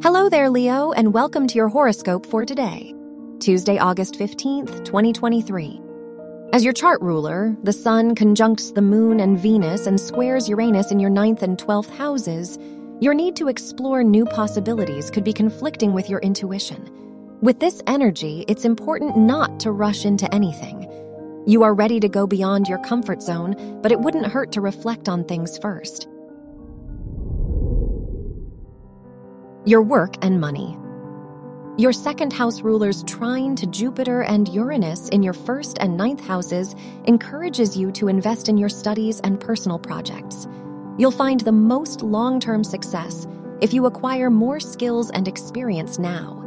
Hello there, Leo, and welcome to your horoscope for today, Tuesday, August 15th, 2023. As your chart ruler, the Sun conjuncts the Moon and Venus and squares Uranus in your ninth and 12th houses. Your need to explore new possibilities could be conflicting with your intuition. With this energy, it's important not to rush into anything. You are ready to go beyond your comfort zone, but it wouldn't hurt to reflect on things first. Your work and money. Your second house ruler's trine to Jupiter and Uranus in your first and ninth houses encourages you to invest in your studies and personal projects. You'll find the most long term success if you acquire more skills and experience now.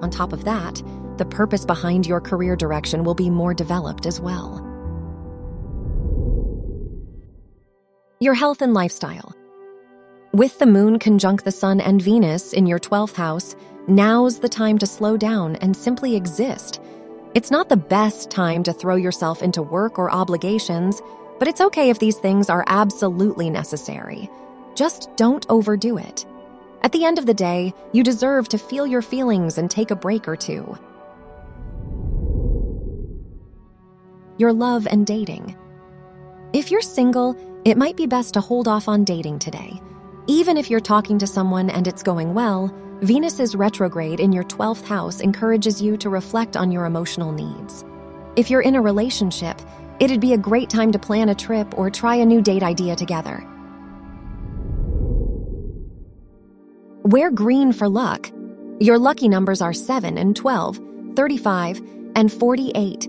On top of that, the purpose behind your career direction will be more developed as well. Your health and lifestyle. With the moon conjunct the sun and Venus in your 12th house, now's the time to slow down and simply exist. It's not the best time to throw yourself into work or obligations, but it's okay if these things are absolutely necessary. Just don't overdo it. At the end of the day, you deserve to feel your feelings and take a break or two. Your love and dating. If you're single, it might be best to hold off on dating today. Even if you're talking to someone and it's going well, Venus's retrograde in your 12th house encourages you to reflect on your emotional needs. If you're in a relationship, it'd be a great time to plan a trip or try a new date idea together. Wear green for luck. Your lucky numbers are 7 and 12, 35, and 48.